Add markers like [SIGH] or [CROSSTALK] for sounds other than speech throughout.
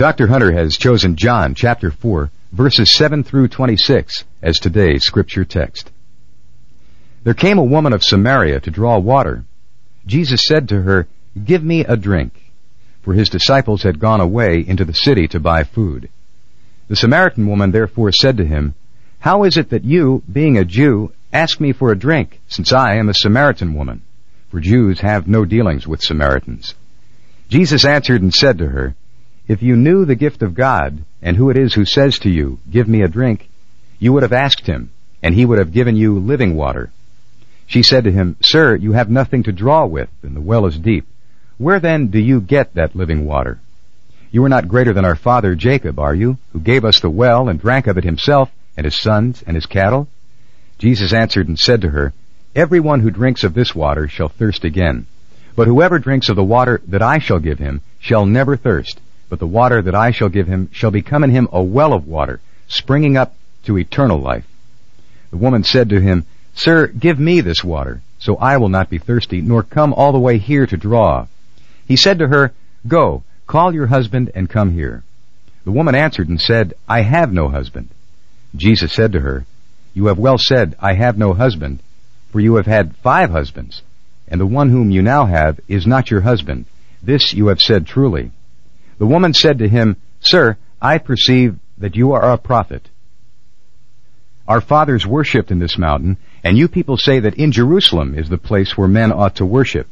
Dr. Hunter has chosen John chapter 4, verses 7 through 26 as today's scripture text. There came a woman of Samaria to draw water. Jesus said to her, Give me a drink. For his disciples had gone away into the city to buy food. The Samaritan woman therefore said to him, How is it that you, being a Jew, ask me for a drink, since I am a Samaritan woman? For Jews have no dealings with Samaritans. Jesus answered and said to her, If you knew the gift of God, and who it is who says to you, Give me a drink, you would have asked him, and he would have given you living water. She said to him, Sir, you have nothing to draw with, and the well is deep. Where then do you get that living water? You are not greater than our father Jacob, are you, who gave us the well and drank of it himself, and his sons, and his cattle? Jesus answered and said to her, Everyone who drinks of this water shall thirst again. But whoever drinks of the water that I shall give him shall never thirst, but the water that I shall give him shall become in him a well of water, springing up to eternal life. The woman said to him, Sir, give me this water, so I will not be thirsty, nor come all the way here to draw. He said to her, Go, call your husband and come here. The woman answered and said, I have no husband. Jesus said to her, You have well said, I have no husband, for you have had five husbands, and the one whom you now have is not your husband. This you have said truly. The woman said to him, Sir, I perceive that you are a prophet. Our fathers worshipped in this mountain, and you people say that in Jerusalem is the place where men ought to worship.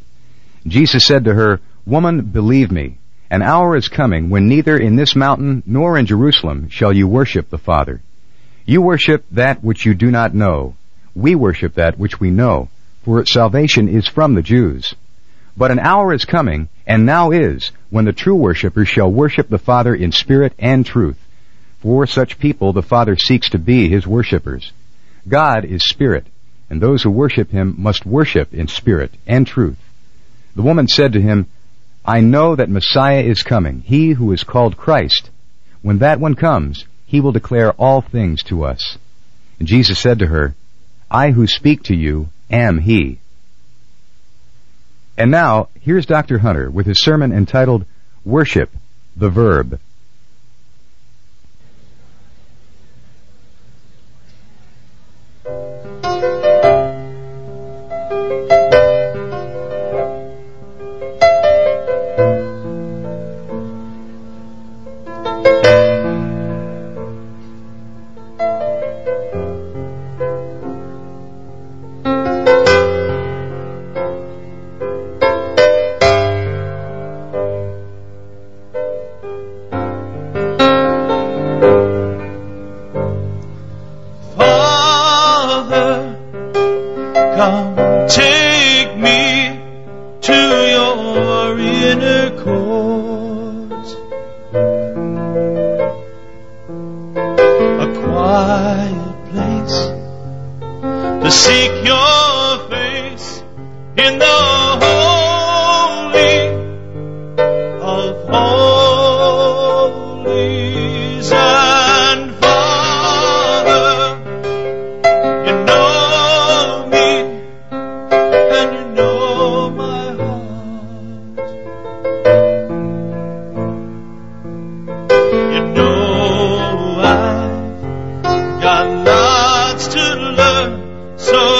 Jesus said to her, Woman, believe me, an hour is coming when neither in this mountain nor in Jerusalem shall you worship the Father. You worship that which you do not know. We worship that which we know, for salvation is from the Jews. But an hour is coming, and now is, when the true worshippers shall worship the Father in spirit and truth. For such people the Father seeks to be his worshippers. God is spirit, and those who worship him must worship in spirit and truth. The woman said to him, I know that Messiah is coming, he who is called Christ. When that one comes, he will declare all things to us. And Jesus said to her, I who speak to you am he. And now, here's Dr. Hunter with his sermon entitled Worship, the Verb. So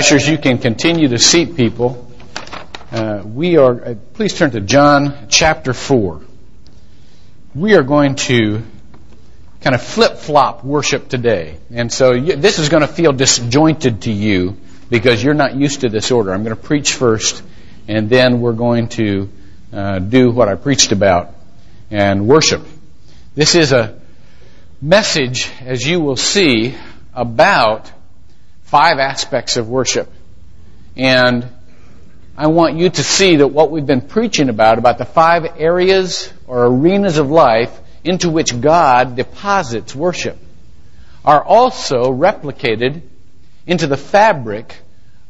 Ushers, you can continue to seat people. Uh, we are, uh, please turn to John chapter 4. We are going to kind of flip flop worship today. And so you, this is going to feel disjointed to you because you're not used to this order. I'm going to preach first, and then we're going to uh, do what I preached about and worship. This is a message, as you will see, about five aspects of worship. And I want you to see that what we've been preaching about, about the five areas or arenas of life into which God deposits worship, are also replicated into the fabric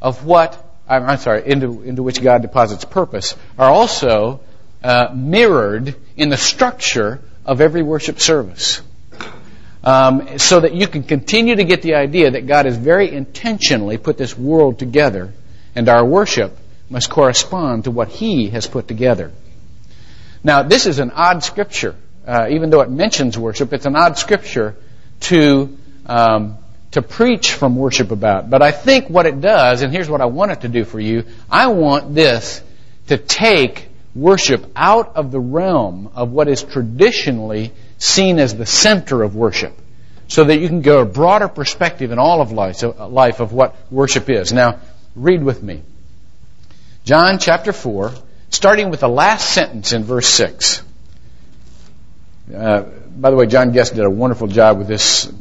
of what, I'm sorry, into, into which God deposits purpose, are also uh, mirrored in the structure of every worship service um, so that you can continue to get the idea that God has very intentionally put this world together, and our worship must correspond to what He has put together. Now, this is an odd scripture. Uh, even though it mentions worship, it's an odd scripture to um, to preach from worship about. But I think what it does, and here's what I want it to do for you: I want this to take worship out of the realm of what is traditionally seen as the center of worship so that you can get a broader perspective in all of life, of what worship is. Now, read with me. John chapter 4, starting with the last sentence in verse 6. Uh, by the way, John Guest did a wonderful job with this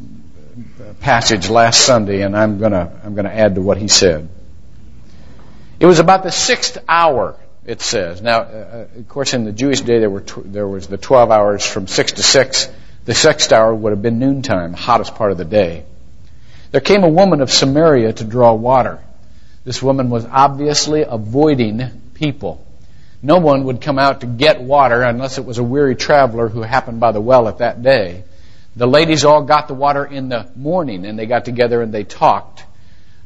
passage last Sunday, and I'm gonna I'm gonna add to what he said. It was about the sixth hour it says. Now, uh, of course, in the Jewish day, there were tw- there was the 12 hours from 6 to 6. The sixth hour would have been noontime, hottest part of the day. There came a woman of Samaria to draw water. This woman was obviously avoiding people. No one would come out to get water unless it was a weary traveler who happened by the well at that day. The ladies all got the water in the morning and they got together and they talked.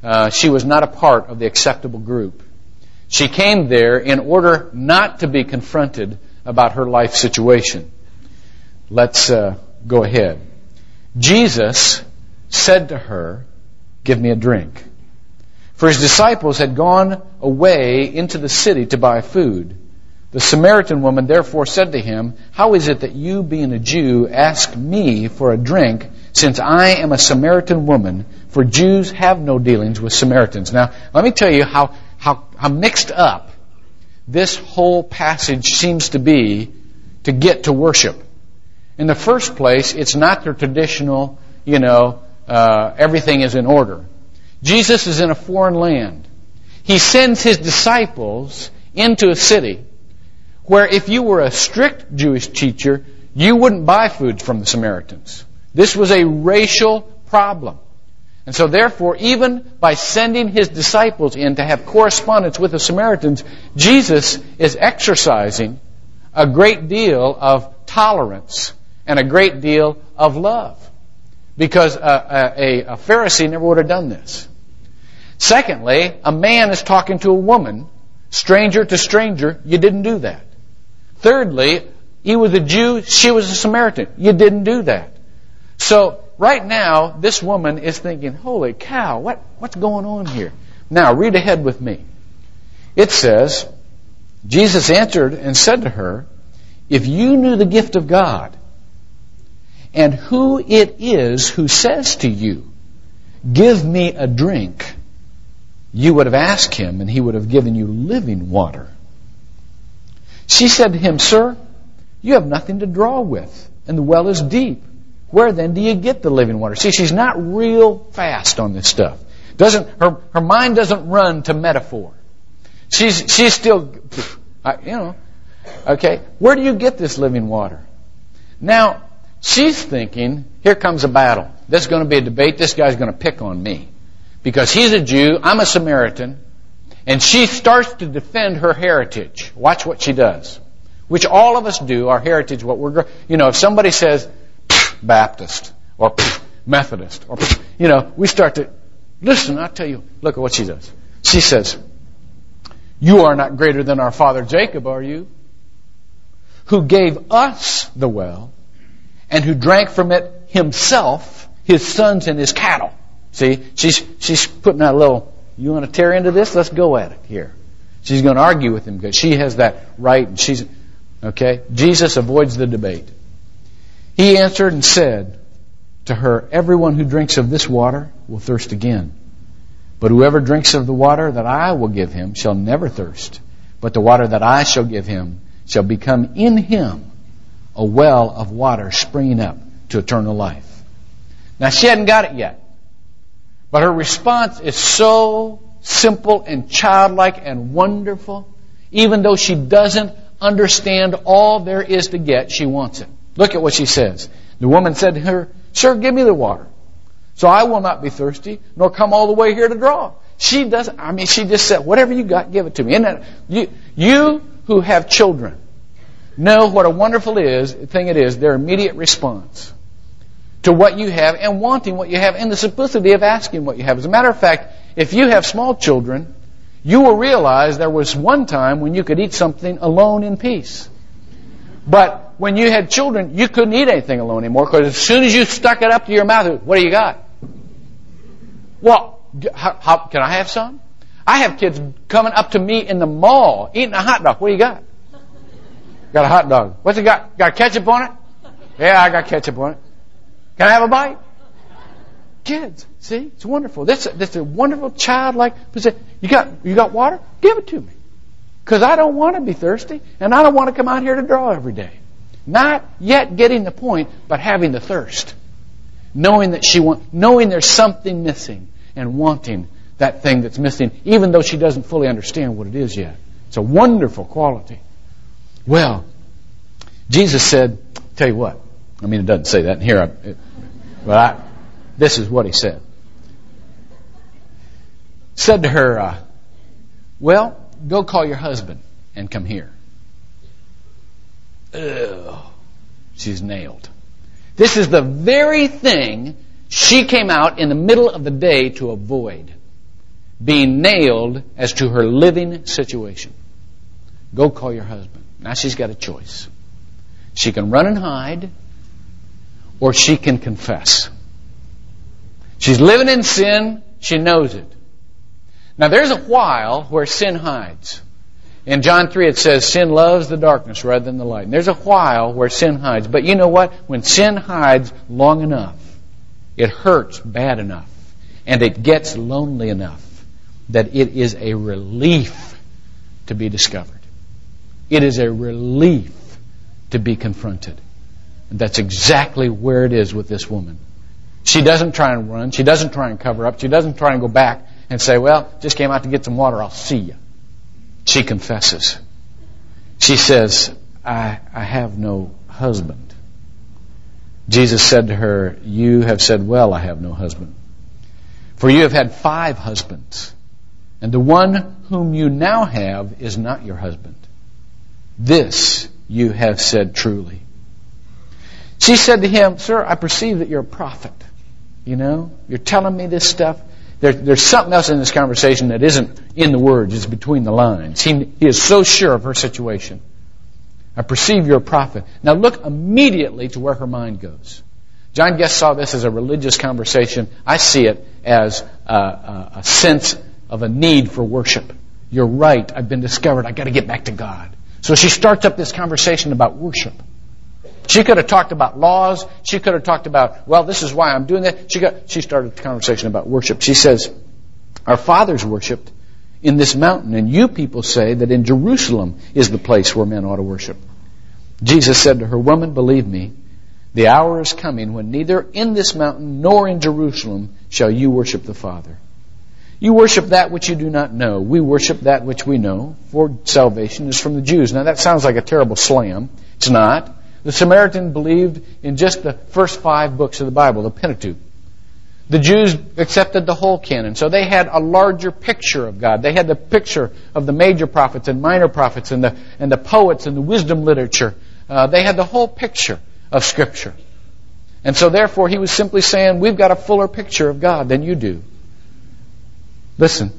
Uh, she was not a part of the acceptable group. She came there in order not to be confronted about her life situation. Let's uh, go ahead. Jesus said to her, Give me a drink. For his disciples had gone away into the city to buy food. The Samaritan woman therefore said to him, How is it that you, being a Jew, ask me for a drink, since I am a Samaritan woman? For Jews have no dealings with Samaritans. Now, let me tell you how how, how mixed up this whole passage seems to be to get to worship. In the first place, it's not the traditional, you know, uh, everything is in order. Jesus is in a foreign land. He sends his disciples into a city where if you were a strict Jewish teacher, you wouldn't buy food from the Samaritans. This was a racial problem. And so therefore, even by sending his disciples in to have correspondence with the Samaritans, Jesus is exercising a great deal of tolerance and a great deal of love. Because a, a, a Pharisee never would have done this. Secondly, a man is talking to a woman, stranger to stranger, you didn't do that. Thirdly, he was a Jew, she was a Samaritan. You didn't do that. So right now, this woman is thinking, holy cow, what, what's going on here? Now, read ahead with me. It says, Jesus answered and said to her, If you knew the gift of God, and who it is who says to you, Give me a drink, you would have asked him, and he would have given you living water. She said to him, Sir, you have nothing to draw with, and the well is deep. Where then do you get the living water? See, she's not real fast on this stuff. Doesn't her her mind doesn't run to metaphor. She's she's still, you know, okay. Where do you get this living water? Now she's thinking, here comes a battle. There's going to be a debate. This guy's going to pick on me because he's a Jew. I'm a Samaritan, and she starts to defend her heritage. Watch what she does, which all of us do. Our heritage, what we're, you know, if somebody says Baptist or Methodist or you know, we start to listen, I'll tell you, look at what she does. She says, You are not greater than our father Jacob, are you? Who gave us the well and who drank from it himself, his sons and his cattle. See, she's she's putting that little You want to tear into this? Let's go at it here. She's going to argue with him because she has that right and she's, okay? Jesus avoids the debate. He answered and said to her, Everyone who drinks of this water will thirst again. But whoever drinks of the water that I will give him shall never thirst. But the water that I shall give him shall become in him a well of water springing up to eternal life. Now she hadn't got it yet. But her response is so simple and childlike and wonderful. Even though she doesn't understand all there is to get, she wants it. Look at what she says. The woman said to her, Sir, give me the water. So I will not be thirsty, nor come all the way here to draw. She doesn't, I mean, she just said, whatever you got, give it to me. And you, you who have children know what a wonderful is, thing it is, their immediate response to what you have and wanting what you have and the simplicity of asking what you have. As a matter of fact, if you have small children, you will realize there was one time when you could eat something alone in peace. But when you had children, you couldn't eat anything alone anymore because as soon as you stuck it up to your mouth, what do you got? Well, how, how, can I have some? I have kids coming up to me in the mall eating a hot dog. What do you got? Got a hot dog. What's it got? Got ketchup on it? Yeah, I got ketchup on it. Can I have a bite? Kids, see, it's wonderful. This, this is a wonderful childlike position. You got, you got water? Give it to me. Because I don't want to be thirsty, and I don't want to come out here to draw every day. Not yet getting the point, but having the thirst. Knowing that she want, knowing there's something missing, and wanting that thing that's missing, even though she doesn't fully understand what it is yet. It's a wonderful quality. Well, Jesus said, tell you what, I mean, it doesn't say that in here, but I, this is what he said. Said to her, uh, well, go call your husband and come here. Ugh, she's nailed. This is the very thing she came out in the middle of the day to avoid. Being nailed as to her living situation. Go call your husband. Now she's got a choice. She can run and hide, or she can confess. She's living in sin, she knows it. Now there's a while where sin hides. In John 3 it says sin loves the darkness rather than the light. And there's a while where sin hides. But you know what? When sin hides long enough, it hurts bad enough, and it gets lonely enough that it is a relief to be discovered. It is a relief to be confronted. And that's exactly where it is with this woman. She doesn't try and run. She doesn't try and cover up. She doesn't try and go back and say, well, just came out to get some water. I'll see you. She confesses. She says, I, I have no husband. Jesus said to her, You have said, Well, I have no husband. For you have had five husbands, and the one whom you now have is not your husband. This you have said truly. She said to him, Sir, I perceive that you're a prophet. You know, you're telling me this stuff. There, there's something else in this conversation that isn't in the words, it's between the lines. He, he is so sure of her situation. I perceive you're a prophet. Now look immediately to where her mind goes. John Guest saw this as a religious conversation. I see it as a, a, a sense of a need for worship. You're right. I've been discovered. I've got to get back to God. So she starts up this conversation about worship. She could have talked about laws. She could have talked about, well, this is why I'm doing that. She got, she started the conversation about worship. She says, our fathers worshipped in this mountain, and you people say that in Jerusalem is the place where men ought to worship. Jesus said to her, woman, believe me, the hour is coming when neither in this mountain nor in Jerusalem shall you worship the Father. You worship that which you do not know. We worship that which we know, for salvation is from the Jews. Now that sounds like a terrible slam. It's not. The Samaritan believed in just the first five books of the Bible, the Pentateuch. The Jews accepted the whole canon, so they had a larger picture of God. They had the picture of the major prophets and minor prophets and the, and the poets and the wisdom literature. Uh, they had the whole picture of Scripture. And so therefore he was simply saying, we've got a fuller picture of God than you do. Listen,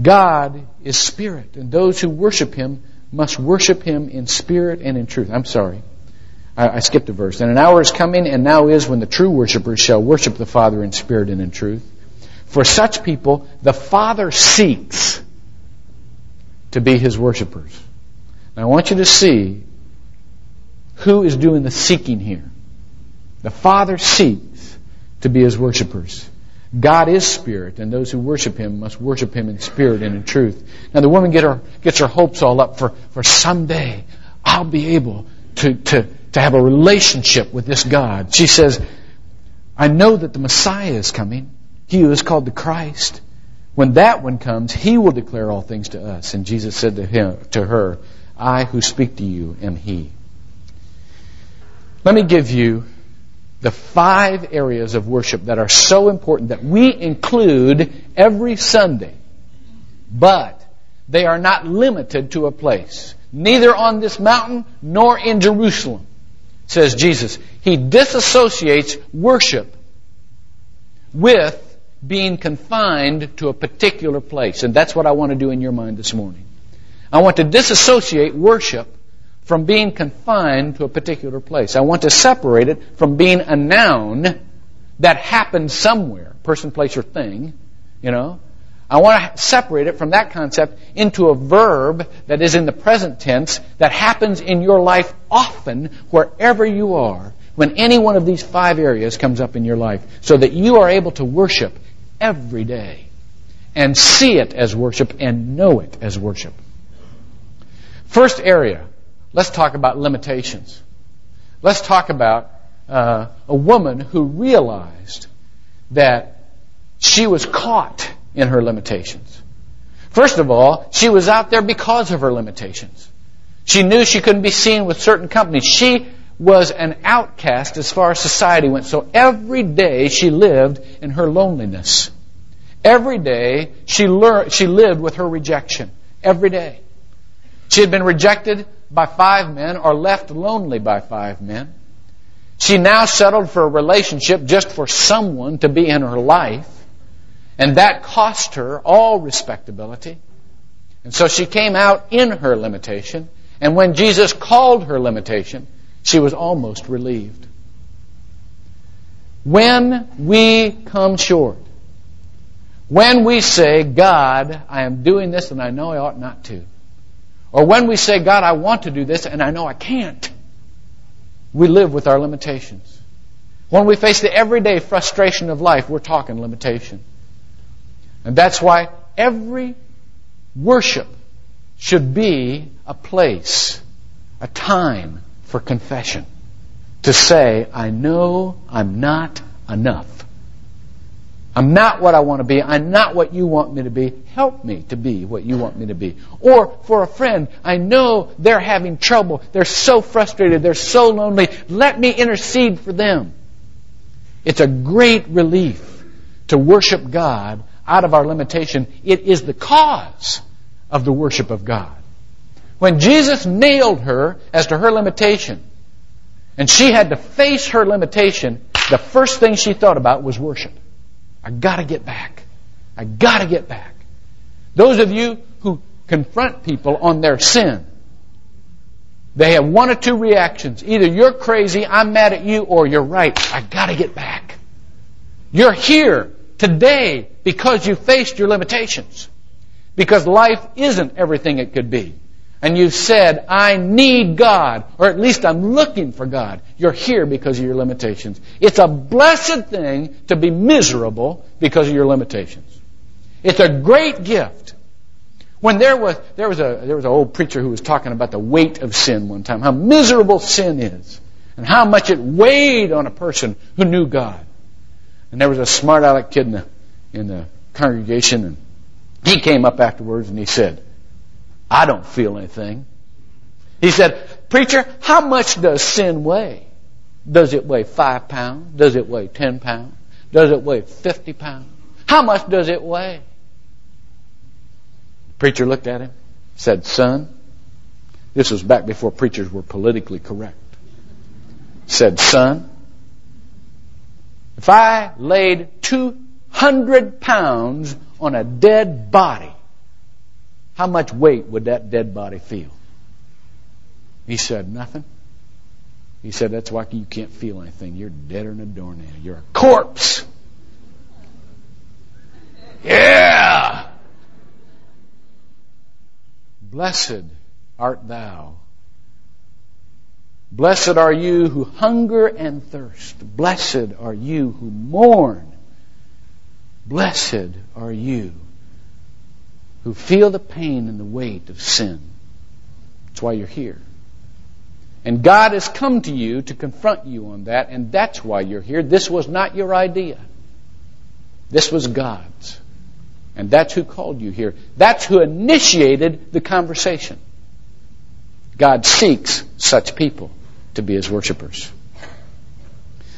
God is spirit, and those who worship him must worship him in spirit and in truth. I'm sorry. I, skipped a verse. And an hour is coming, and now is when the true worshippers shall worship the Father in spirit and in truth. For such people, the Father seeks to be his worshipers. Now I want you to see who is doing the seeking here. The Father seeks to be his worshipers. God is spirit, and those who worship him must worship him in spirit and in truth. Now the woman get her, gets her hopes all up for, for someday I'll be able to, to, to have a relationship with this God. She says, I know that the Messiah is coming. He who is called the Christ. When that one comes, he will declare all things to us. And Jesus said to him, to her, I who speak to you am he. Let me give you the five areas of worship that are so important that we include every Sunday. But they are not limited to a place. Neither on this mountain nor in Jerusalem, says Jesus. He disassociates worship with being confined to a particular place. And that's what I want to do in your mind this morning. I want to disassociate worship from being confined to a particular place. I want to separate it from being a noun that happens somewhere, person, place, or thing, you know. I want to separate it from that concept into a verb that is in the present tense that happens in your life often wherever you are when any one of these five areas comes up in your life so that you are able to worship every day and see it as worship and know it as worship. First area, let's talk about limitations. Let's talk about uh, a woman who realized that she was caught in her limitations. First of all, she was out there because of her limitations. She knew she couldn't be seen with certain companies. She was an outcast as far as society went. So every day she lived in her loneliness. Every day she, learned, she lived with her rejection. Every day. She had been rejected by five men or left lonely by five men. She now settled for a relationship just for someone to be in her life. And that cost her all respectability. And so she came out in her limitation. And when Jesus called her limitation, she was almost relieved. When we come short, when we say, God, I am doing this and I know I ought not to, or when we say, God, I want to do this and I know I can't, we live with our limitations. When we face the everyday frustration of life, we're talking limitation. And that's why every worship should be a place, a time for confession. To say, I know I'm not enough. I'm not what I want to be. I'm not what you want me to be. Help me to be what you want me to be. Or for a friend, I know they're having trouble. They're so frustrated. They're so lonely. Let me intercede for them. It's a great relief to worship God out of our limitation. It is the cause of the worship of God. When Jesus nailed her as to her limitation, and she had to face her limitation, the first thing she thought about was worship. I gotta get back. I gotta get back. Those of you who confront people on their sin, they have one or two reactions. Either you're crazy, I'm mad at you, or you're right, I gotta get back. You're here today because you faced your limitations. Because life isn't everything it could be and you've said, I need God, or at least I'm looking for God, you're here because of your limitations. It's a blessed thing to be miserable because of your limitations. It's a great gift. When there was, there was a, there was an old preacher who was talking about the weight of sin one time, how miserable sin is, and how much it weighed on a person who knew God. And there was a smart aleck kid in the, in the congregation, and he came up afterwards and he said, I don't feel anything. He said, Preacher, how much does sin weigh? Does it weigh five pounds? Does it weigh ten pounds? Does it weigh fifty pounds? How much does it weigh? The preacher looked at him, said, Son, this was back before preachers were politically correct. Said, Son, if I laid 200 pounds on a dead body, how much weight would that dead body feel? He said, Nothing. He said, That's why you can't feel anything. You're deader than a doornail. You're a corpse. Yeah! Blessed art thou. Blessed are you who hunger and thirst. Blessed are you who mourn. Blessed are you who feel the pain and the weight of sin. That's why you're here. And God has come to you to confront you on that, and that's why you're here. This was not your idea. This was God's. And that's who called you here. That's who initiated the conversation. God seeks such people to be his worshipers.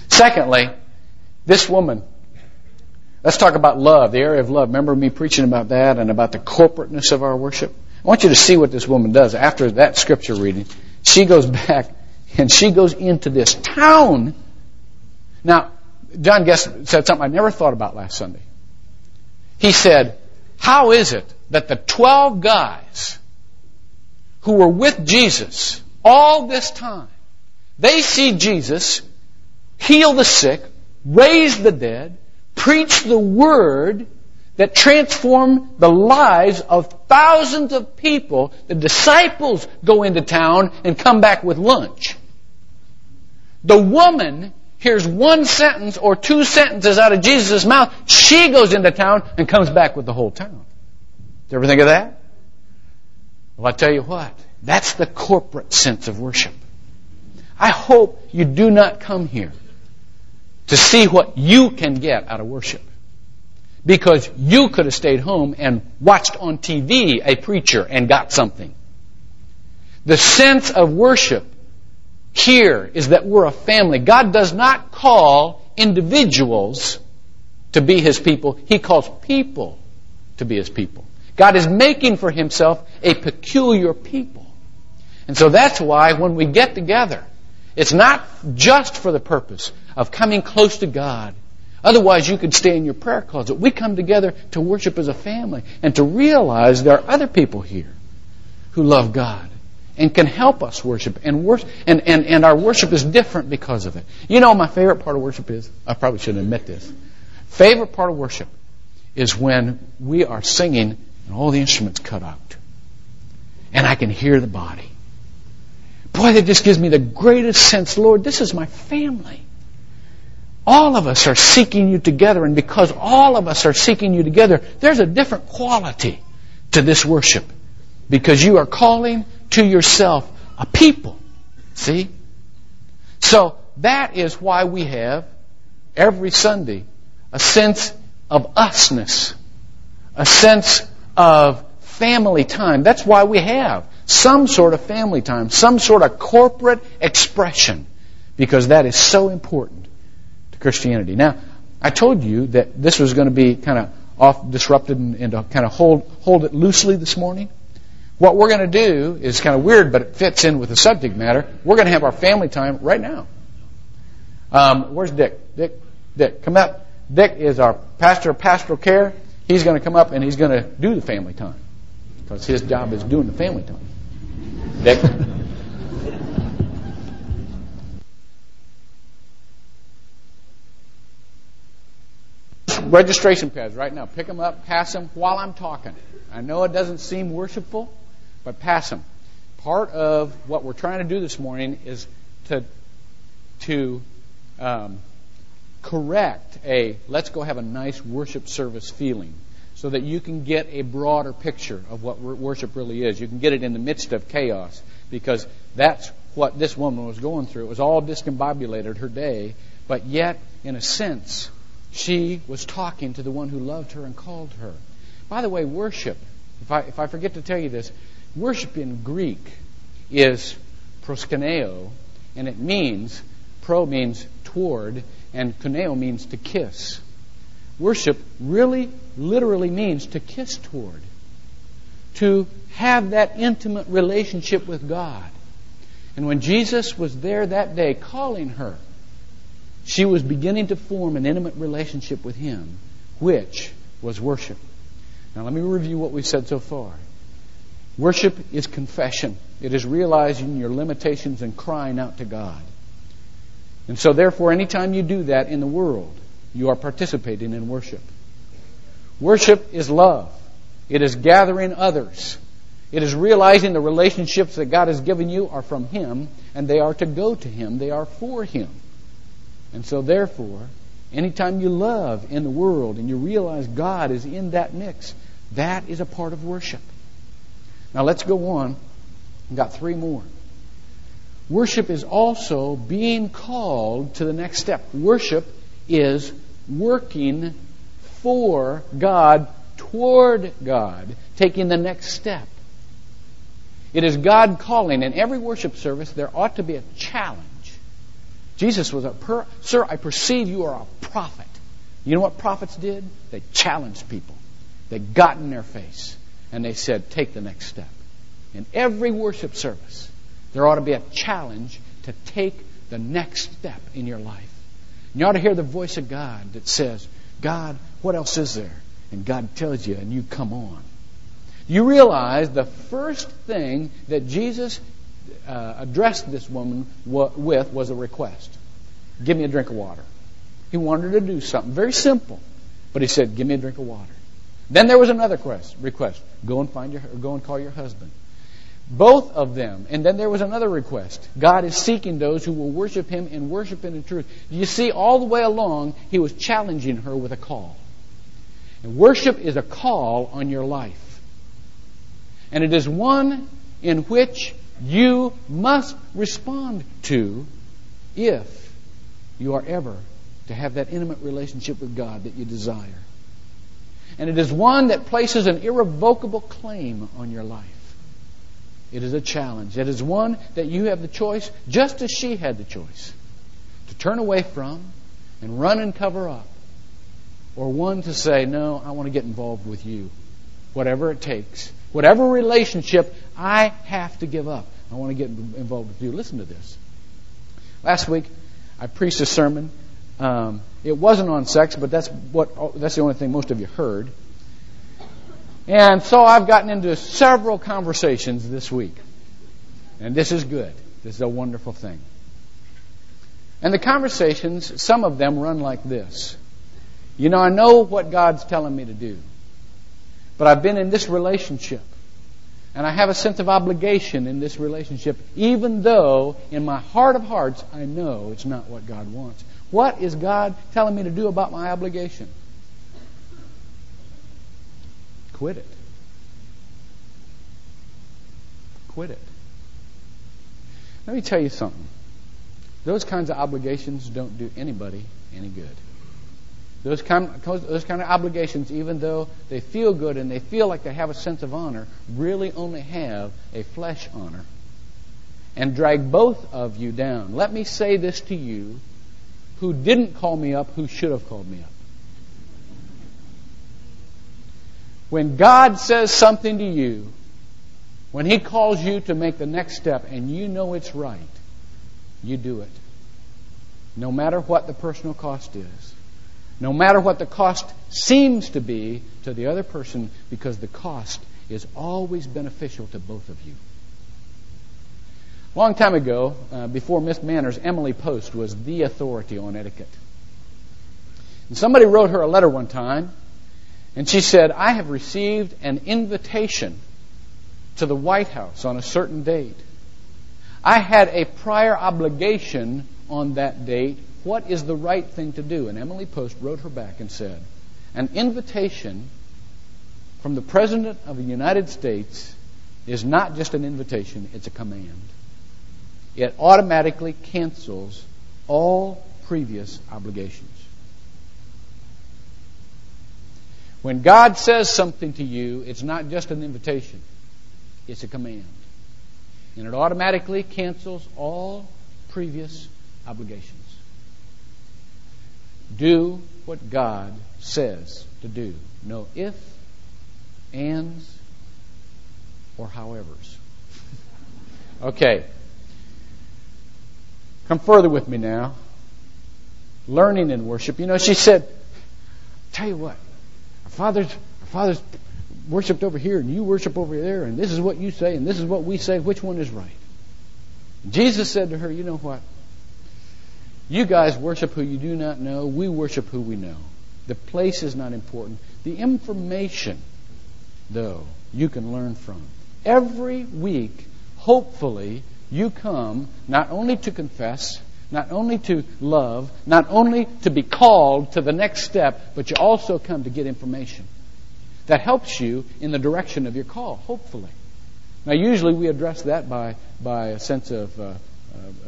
Secondly, this woman Let's talk about love, the area of love. Remember me preaching about that and about the corporateness of our worship? I want you to see what this woman does after that scripture reading. She goes back and she goes into this town. Now, John Guest said something I never thought about last Sunday. He said, How is it that the 12 guys who were with Jesus all this time, they see Jesus heal the sick, raise the dead, preach the word that transformed the lives of thousands of people. The disciples go into town and come back with lunch. The woman hears one sentence or two sentences out of Jesus' mouth. She goes into town and comes back with the whole town. Did you ever think of that? Well, I tell you what, that's the corporate sense of worship. I hope you do not come here to see what you can get out of worship. Because you could have stayed home and watched on TV a preacher and got something. The sense of worship here is that we're a family. God does not call individuals to be His people. He calls people to be His people. God is making for Himself a peculiar people. And so that's why when we get together, it's not just for the purpose of coming close to God. Otherwise, you could stay in your prayer closet. We come together to worship as a family and to realize there are other people here who love God and can help us worship and worship and, and, and our worship is different because of it. You know my favorite part of worship is? I probably shouldn't admit this. Favorite part of worship is when we are singing and all the instruments cut out. And I can hear the body. Boy, that just gives me the greatest sense, Lord, this is my family. All of us are seeking you together, and because all of us are seeking you together, there's a different quality to this worship. Because you are calling to yourself a people. See? So that is why we have every Sunday a sense of usness, a sense of family time. That's why we have some sort of family time, some sort of corporate expression, because that is so important to Christianity. Now, I told you that this was going to be kind of off disrupted and, and kind of hold hold it loosely this morning. What we're going to do is kind of weird, but it fits in with the subject matter. We're going to have our family time right now. Um, where's Dick? Dick, Dick, come up. Dick is our pastor of pastoral care. He's going to come up and he's going to do the family time because his job is doing the family time. [LAUGHS] Registration pads right now. Pick them up, pass them while I'm talking. I know it doesn't seem worshipful, but pass them. Part of what we're trying to do this morning is to to um, correct a let's go have a nice worship service feeling so that you can get a broader picture of what worship really is. You can get it in the midst of chaos because that's what this woman was going through. It was all discombobulated her day, but yet, in a sense, she was talking to the one who loved her and called her. By the way, worship, if I, if I forget to tell you this, worship in Greek is proskuneo, and it means, pro means toward, and kuneo means to kiss. Worship really, literally means to kiss toward, to have that intimate relationship with God. And when Jesus was there that day calling her, she was beginning to form an intimate relationship with Him, which was worship. Now, let me review what we've said so far. Worship is confession, it is realizing your limitations and crying out to God. And so, therefore, anytime you do that in the world, you are participating in worship. Worship is love. It is gathering others. It is realizing the relationships that God has given you are from Him and they are to go to Him. They are for Him. And so therefore, anytime you love in the world and you realize God is in that mix, that is a part of worship. Now let's go on. I've got three more. Worship is also being called to the next step. Worship is working for God, toward God, taking the next step. It is God calling. In every worship service, there ought to be a challenge. Jesus was a, per, sir, I perceive you are a prophet. You know what prophets did? They challenged people. They got in their face and they said, take the next step. In every worship service, there ought to be a challenge to take the next step in your life. And you ought to hear the voice of God that says, God, what else is there? And God tells you, and you come on. You realize the first thing that Jesus uh, addressed this woman with was a request Give me a drink of water. He wanted her to do something very simple, but he said, Give me a drink of water. Then there was another quest, request Go and find your, go and call your husband. Both of them. And then there was another request. God is seeking those who will worship Him and worship in the truth. You see, all the way along, He was challenging her with a call. And worship is a call on your life. And it is one in which you must respond to if you are ever to have that intimate relationship with God that you desire. And it is one that places an irrevocable claim on your life. It is a challenge. It is one that you have the choice, just as she had the choice, to turn away from and run and cover up, or one to say, No, I want to get involved with you, whatever it takes. Whatever relationship I have to give up, I want to get involved with you. Listen to this. Last week, I preached a sermon. Um, it wasn't on sex, but that's what that's the only thing most of you heard. And so I've gotten into several conversations this week. And this is good. This is a wonderful thing. And the conversations, some of them run like this. You know, I know what God's telling me to do. But I've been in this relationship. And I have a sense of obligation in this relationship, even though in my heart of hearts I know it's not what God wants. What is God telling me to do about my obligation? Quit it. Quit it. Let me tell you something. Those kinds of obligations don't do anybody any good. Those kind, those kind of obligations, even though they feel good and they feel like they have a sense of honor, really only have a flesh honor and drag both of you down. Let me say this to you who didn't call me up, who should have called me up. When God says something to you, when He calls you to make the next step and you know it's right, you do it. No matter what the personal cost is. No matter what the cost seems to be to the other person, because the cost is always beneficial to both of you. A long time ago, uh, before Miss Manners, Emily Post was the authority on etiquette. And somebody wrote her a letter one time and she said, I have received an invitation to the White House on a certain date. I had a prior obligation on that date. What is the right thing to do? And Emily Post wrote her back and said, An invitation from the President of the United States is not just an invitation, it's a command. It automatically cancels all previous obligations. When God says something to you, it's not just an invitation, it's a command. And it automatically cancels all previous obligations. Do what God says to do. No if, ands, or howevers. okay. Come further with me now. Learning in worship. You know, she said, tell you what, fathers, fathers worshipped over here and you worship over there, and this is what you say and this is what we say. Which one is right? Jesus said to her, You know what? You guys worship who you do not know. We worship who we know. The place is not important. The information, though, you can learn from. Every week, hopefully, you come not only to confess, not only to love, not only to be called to the next step, but you also come to get information that helps you in the direction of your call, hopefully. Now, usually we address that by, by a sense of uh,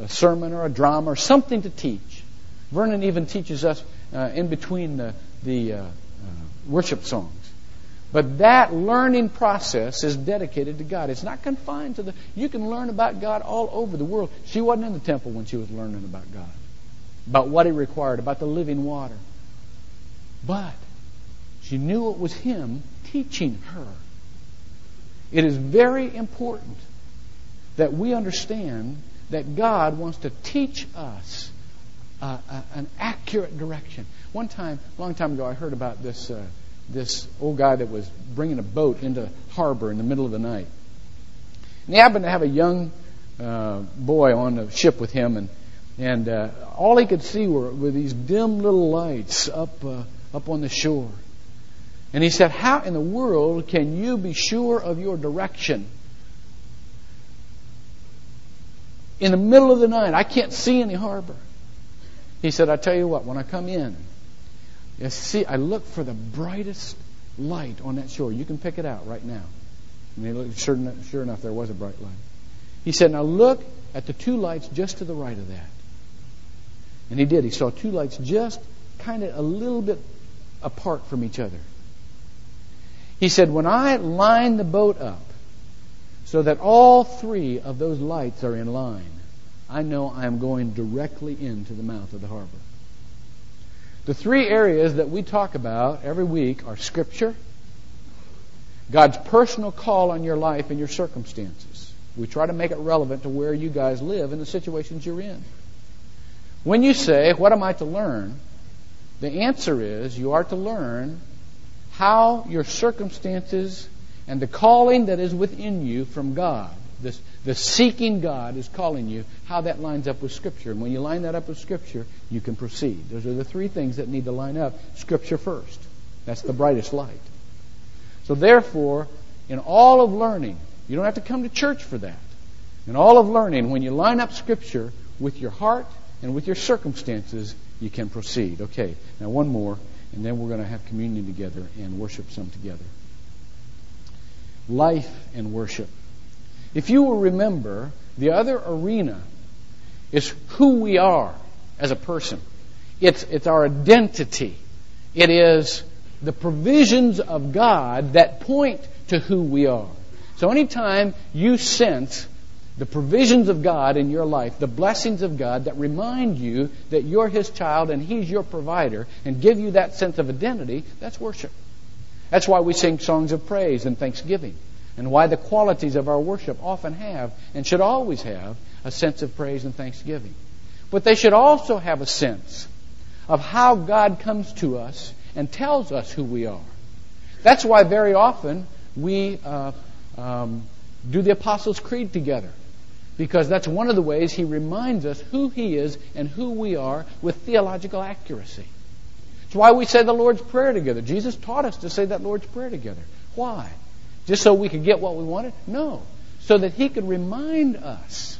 a sermon or a drama or something to teach. Vernon even teaches us uh, in between the, the uh, uh worship songs. But that learning process is dedicated to God. It's not confined to the. You can learn about God all over the world. She wasn't in the temple when she was learning about God, about what He required, about the living water. But she knew it was Him teaching her. It is very important that we understand that God wants to teach us uh, an accurate direction. One time, a long time ago, I heard about this. Uh, this old guy that was bringing a boat into harbor in the middle of the night. And he happened to have a young uh, boy on the ship with him, and and uh, all he could see were, were these dim little lights up uh, up on the shore. And he said, "How in the world can you be sure of your direction?" In the middle of the night, I can't see any harbor. He said, I tell you what, when I come in, you see, I look for the brightest light on that shore. You can pick it out right now. And looked, sure, sure enough, there was a bright light. He said, Now look at the two lights just to the right of that. And he did. He saw two lights just kind of a little bit apart from each other. He said, When I line the boat up so that all three of those lights are in line, I know I am going directly into the mouth of the harbor. The three areas that we talk about every week are Scripture, God's personal call on your life and your circumstances. We try to make it relevant to where you guys live and the situations you're in. When you say, What am I to learn? the answer is you are to learn how your circumstances and the calling that is within you from God this, the seeking God is calling you, how that lines up with Scripture. And when you line that up with Scripture, you can proceed. Those are the three things that need to line up. Scripture first. That's the brightest light. So therefore, in all of learning, you don't have to come to church for that. In all of learning, when you line up Scripture with your heart and with your circumstances, you can proceed. Okay, now one more, and then we're going to have communion together and worship some together. Life and worship. If you will remember, the other arena is who we are as a person. It's, it's our identity. It is the provisions of God that point to who we are. So anytime you sense the provisions of God in your life, the blessings of God that remind you that you're His child and He's your provider and give you that sense of identity, that's worship. That's why we sing songs of praise and thanksgiving and why the qualities of our worship often have and should always have a sense of praise and thanksgiving. But they should also have a sense of how God comes to us and tells us who we are. That's why very often we uh, um, do the Apostles' Creed together. Because that's one of the ways he reminds us who he is and who we are with theological accuracy. It's why we say the Lord's Prayer together. Jesus taught us to say that Lord's Prayer together. Why? Just so we could get what we wanted? No. So that He could remind us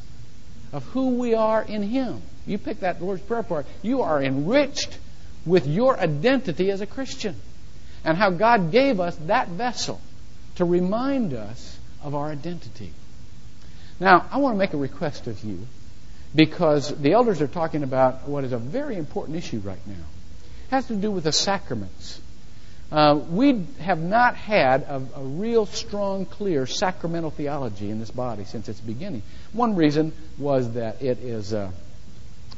of who we are in Him. You pick that Lord's Prayer part. You are enriched with your identity as a Christian. And how God gave us that vessel to remind us of our identity. Now, I want to make a request of you because the elders are talking about what is a very important issue right now. It has to do with the sacraments. Uh, we have not had a, a, real strong, clear sacramental theology in this body since its beginning. One reason was that it is uh,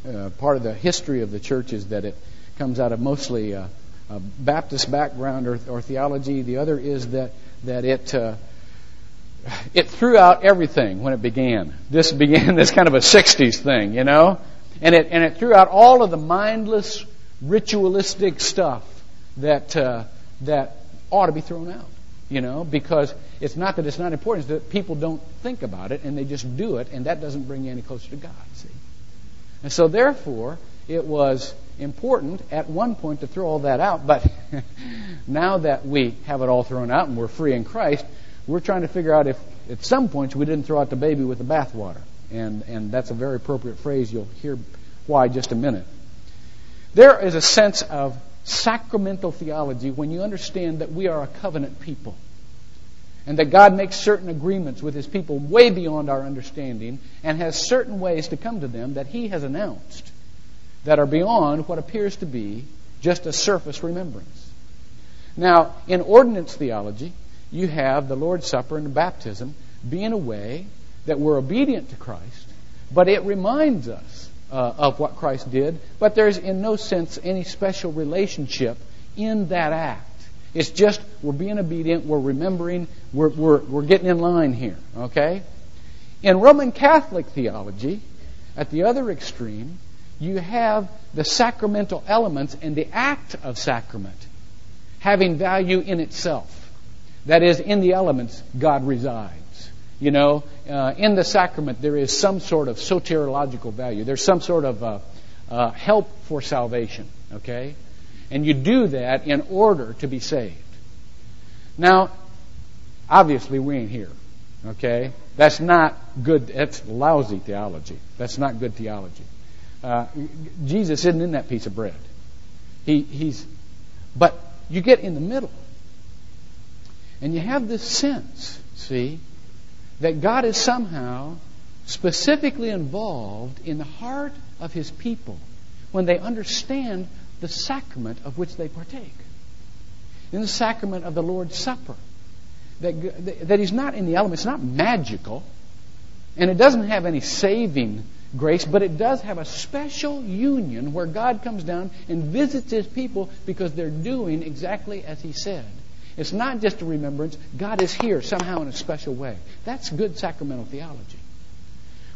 uh, part of the history of the church is that it comes out of mostly uh, a Baptist background or, or, theology. The other is that that it uh, it threw out everything when it began. This began [LAUGHS] this kind of a '60s thing, you know, and it and it threw out all of the mindless, ritualistic stuff that uh, that ought to be thrown out. You know, because it's not that it's not important, it's that people don't think about it and they just do it, and that doesn't bring you any closer to God, see? And so therefore, it was important at one point to throw all that out, but [LAUGHS] now that we have it all thrown out and we're free in Christ, we're trying to figure out if at some points we didn't throw out the baby with the bathwater. And, and that's a very appropriate phrase. You'll hear why just a minute. There is a sense of sacramental theology when you understand that we are a covenant people and that God makes certain agreements with his people way beyond our understanding and has certain ways to come to them that he has announced that are beyond what appears to be just a surface remembrance. Now, in ordinance theology, you have the Lord's Supper and baptism being a way that we're obedient to Christ, but it reminds us uh, of what Christ did, but there's in no sense any special relationship in that act. It's just we're being obedient, we're remembering, we're, we're, we're getting in line here, okay? In Roman Catholic theology, at the other extreme, you have the sacramental elements and the act of sacrament having value in itself. That is, in the elements, God resides. You know, uh, in the sacrament, there is some sort of soteriological value. There's some sort of uh, uh, help for salvation, okay? And you do that in order to be saved. Now, obviously, we ain't here, okay? That's not good, that's lousy theology. That's not good theology. Uh, Jesus isn't in that piece of bread. He, he's, but you get in the middle. And you have this sense, see, that God is somehow specifically involved in the heart of his people when they understand the sacrament of which they partake. In the sacrament of the Lord's Supper. That, that he's not in the elements, it's not magical, and it doesn't have any saving grace, but it does have a special union where God comes down and visits his people because they're doing exactly as he said. It's not just a remembrance. God is here somehow in a special way. That's good sacramental theology.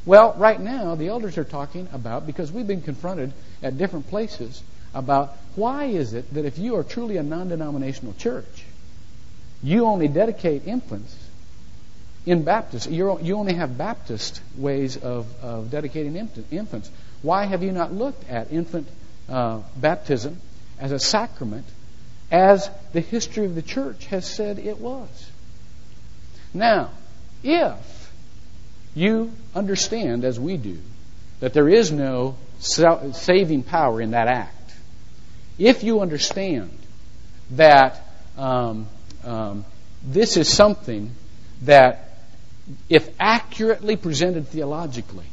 Well, right now, the elders are talking about, because we've been confronted at different places, about why is it that if you are truly a non denominational church, you only dedicate infants in Baptist. You're, you only have Baptist ways of, of dedicating infants. Why have you not looked at infant uh, baptism as a sacrament as the history of the church has said it was. Now, if you understand, as we do, that there is no saving power in that act, if you understand that um, um, this is something that, if accurately presented theologically,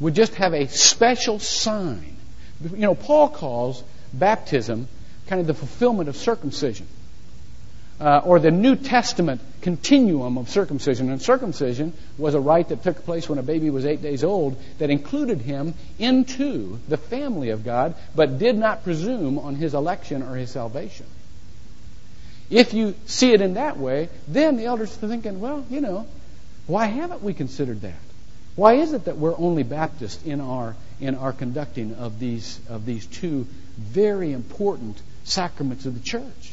would just have a special sign. You know, Paul calls baptism kind of the fulfillment of circumcision. Uh, or the New Testament continuum of circumcision. And circumcision was a rite that took place when a baby was eight days old that included him into the family of God, but did not presume on his election or his salvation. If you see it in that way, then the elders are thinking, well, you know, why haven't we considered that? Why is it that we're only Baptist in our in our conducting of these of these two very important sacraments of the church.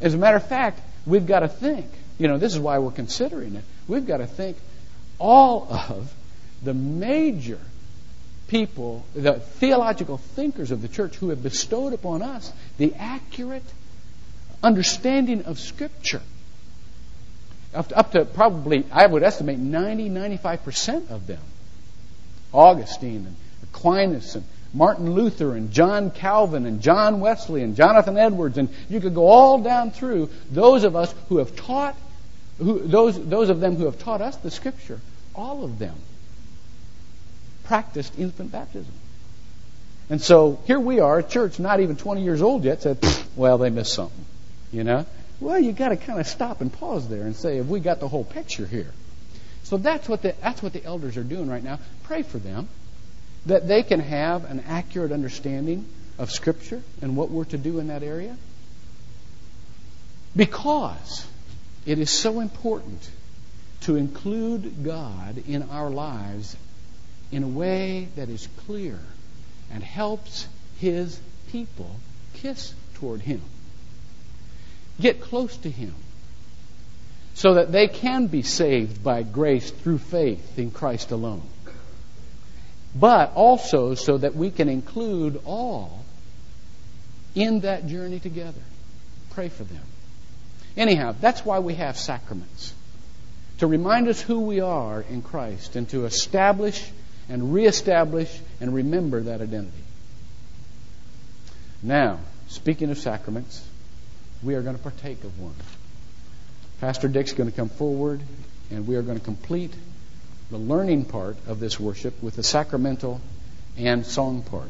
As a matter of fact, we've got to think, you know, this is why we're considering it. We've got to think all of the major people, the theological thinkers of the church who have bestowed upon us the accurate understanding of Scripture. Up to, up to probably, I would estimate, 90, 95% of them. Augustine and Aquinas and Martin Luther and John Calvin and John Wesley and Jonathan Edwards, and you could go all down through those of us who have taught, who, those, those of them who have taught us the Scripture, all of them practiced infant baptism. And so here we are, a church not even 20 years old yet, said, well, they missed something. You know? Well, you got to kind of stop and pause there and say, have we got the whole picture here? So that's what the, that's what the elders are doing right now. Pray for them that they can have an accurate understanding of Scripture and what we're to do in that area? Because it is so important to include God in our lives in a way that is clear and helps His people kiss toward Him. Get close to Him so that they can be saved by grace through faith in Christ alone. But also so that we can include all in that journey together. Pray for them. Anyhow, that's why we have sacraments. To remind us who we are in Christ and to establish and reestablish and remember that identity. Now, speaking of sacraments, we are going to partake of one. Pastor Dick's going to come forward and we are going to complete the learning part of this worship with the sacramental and song part.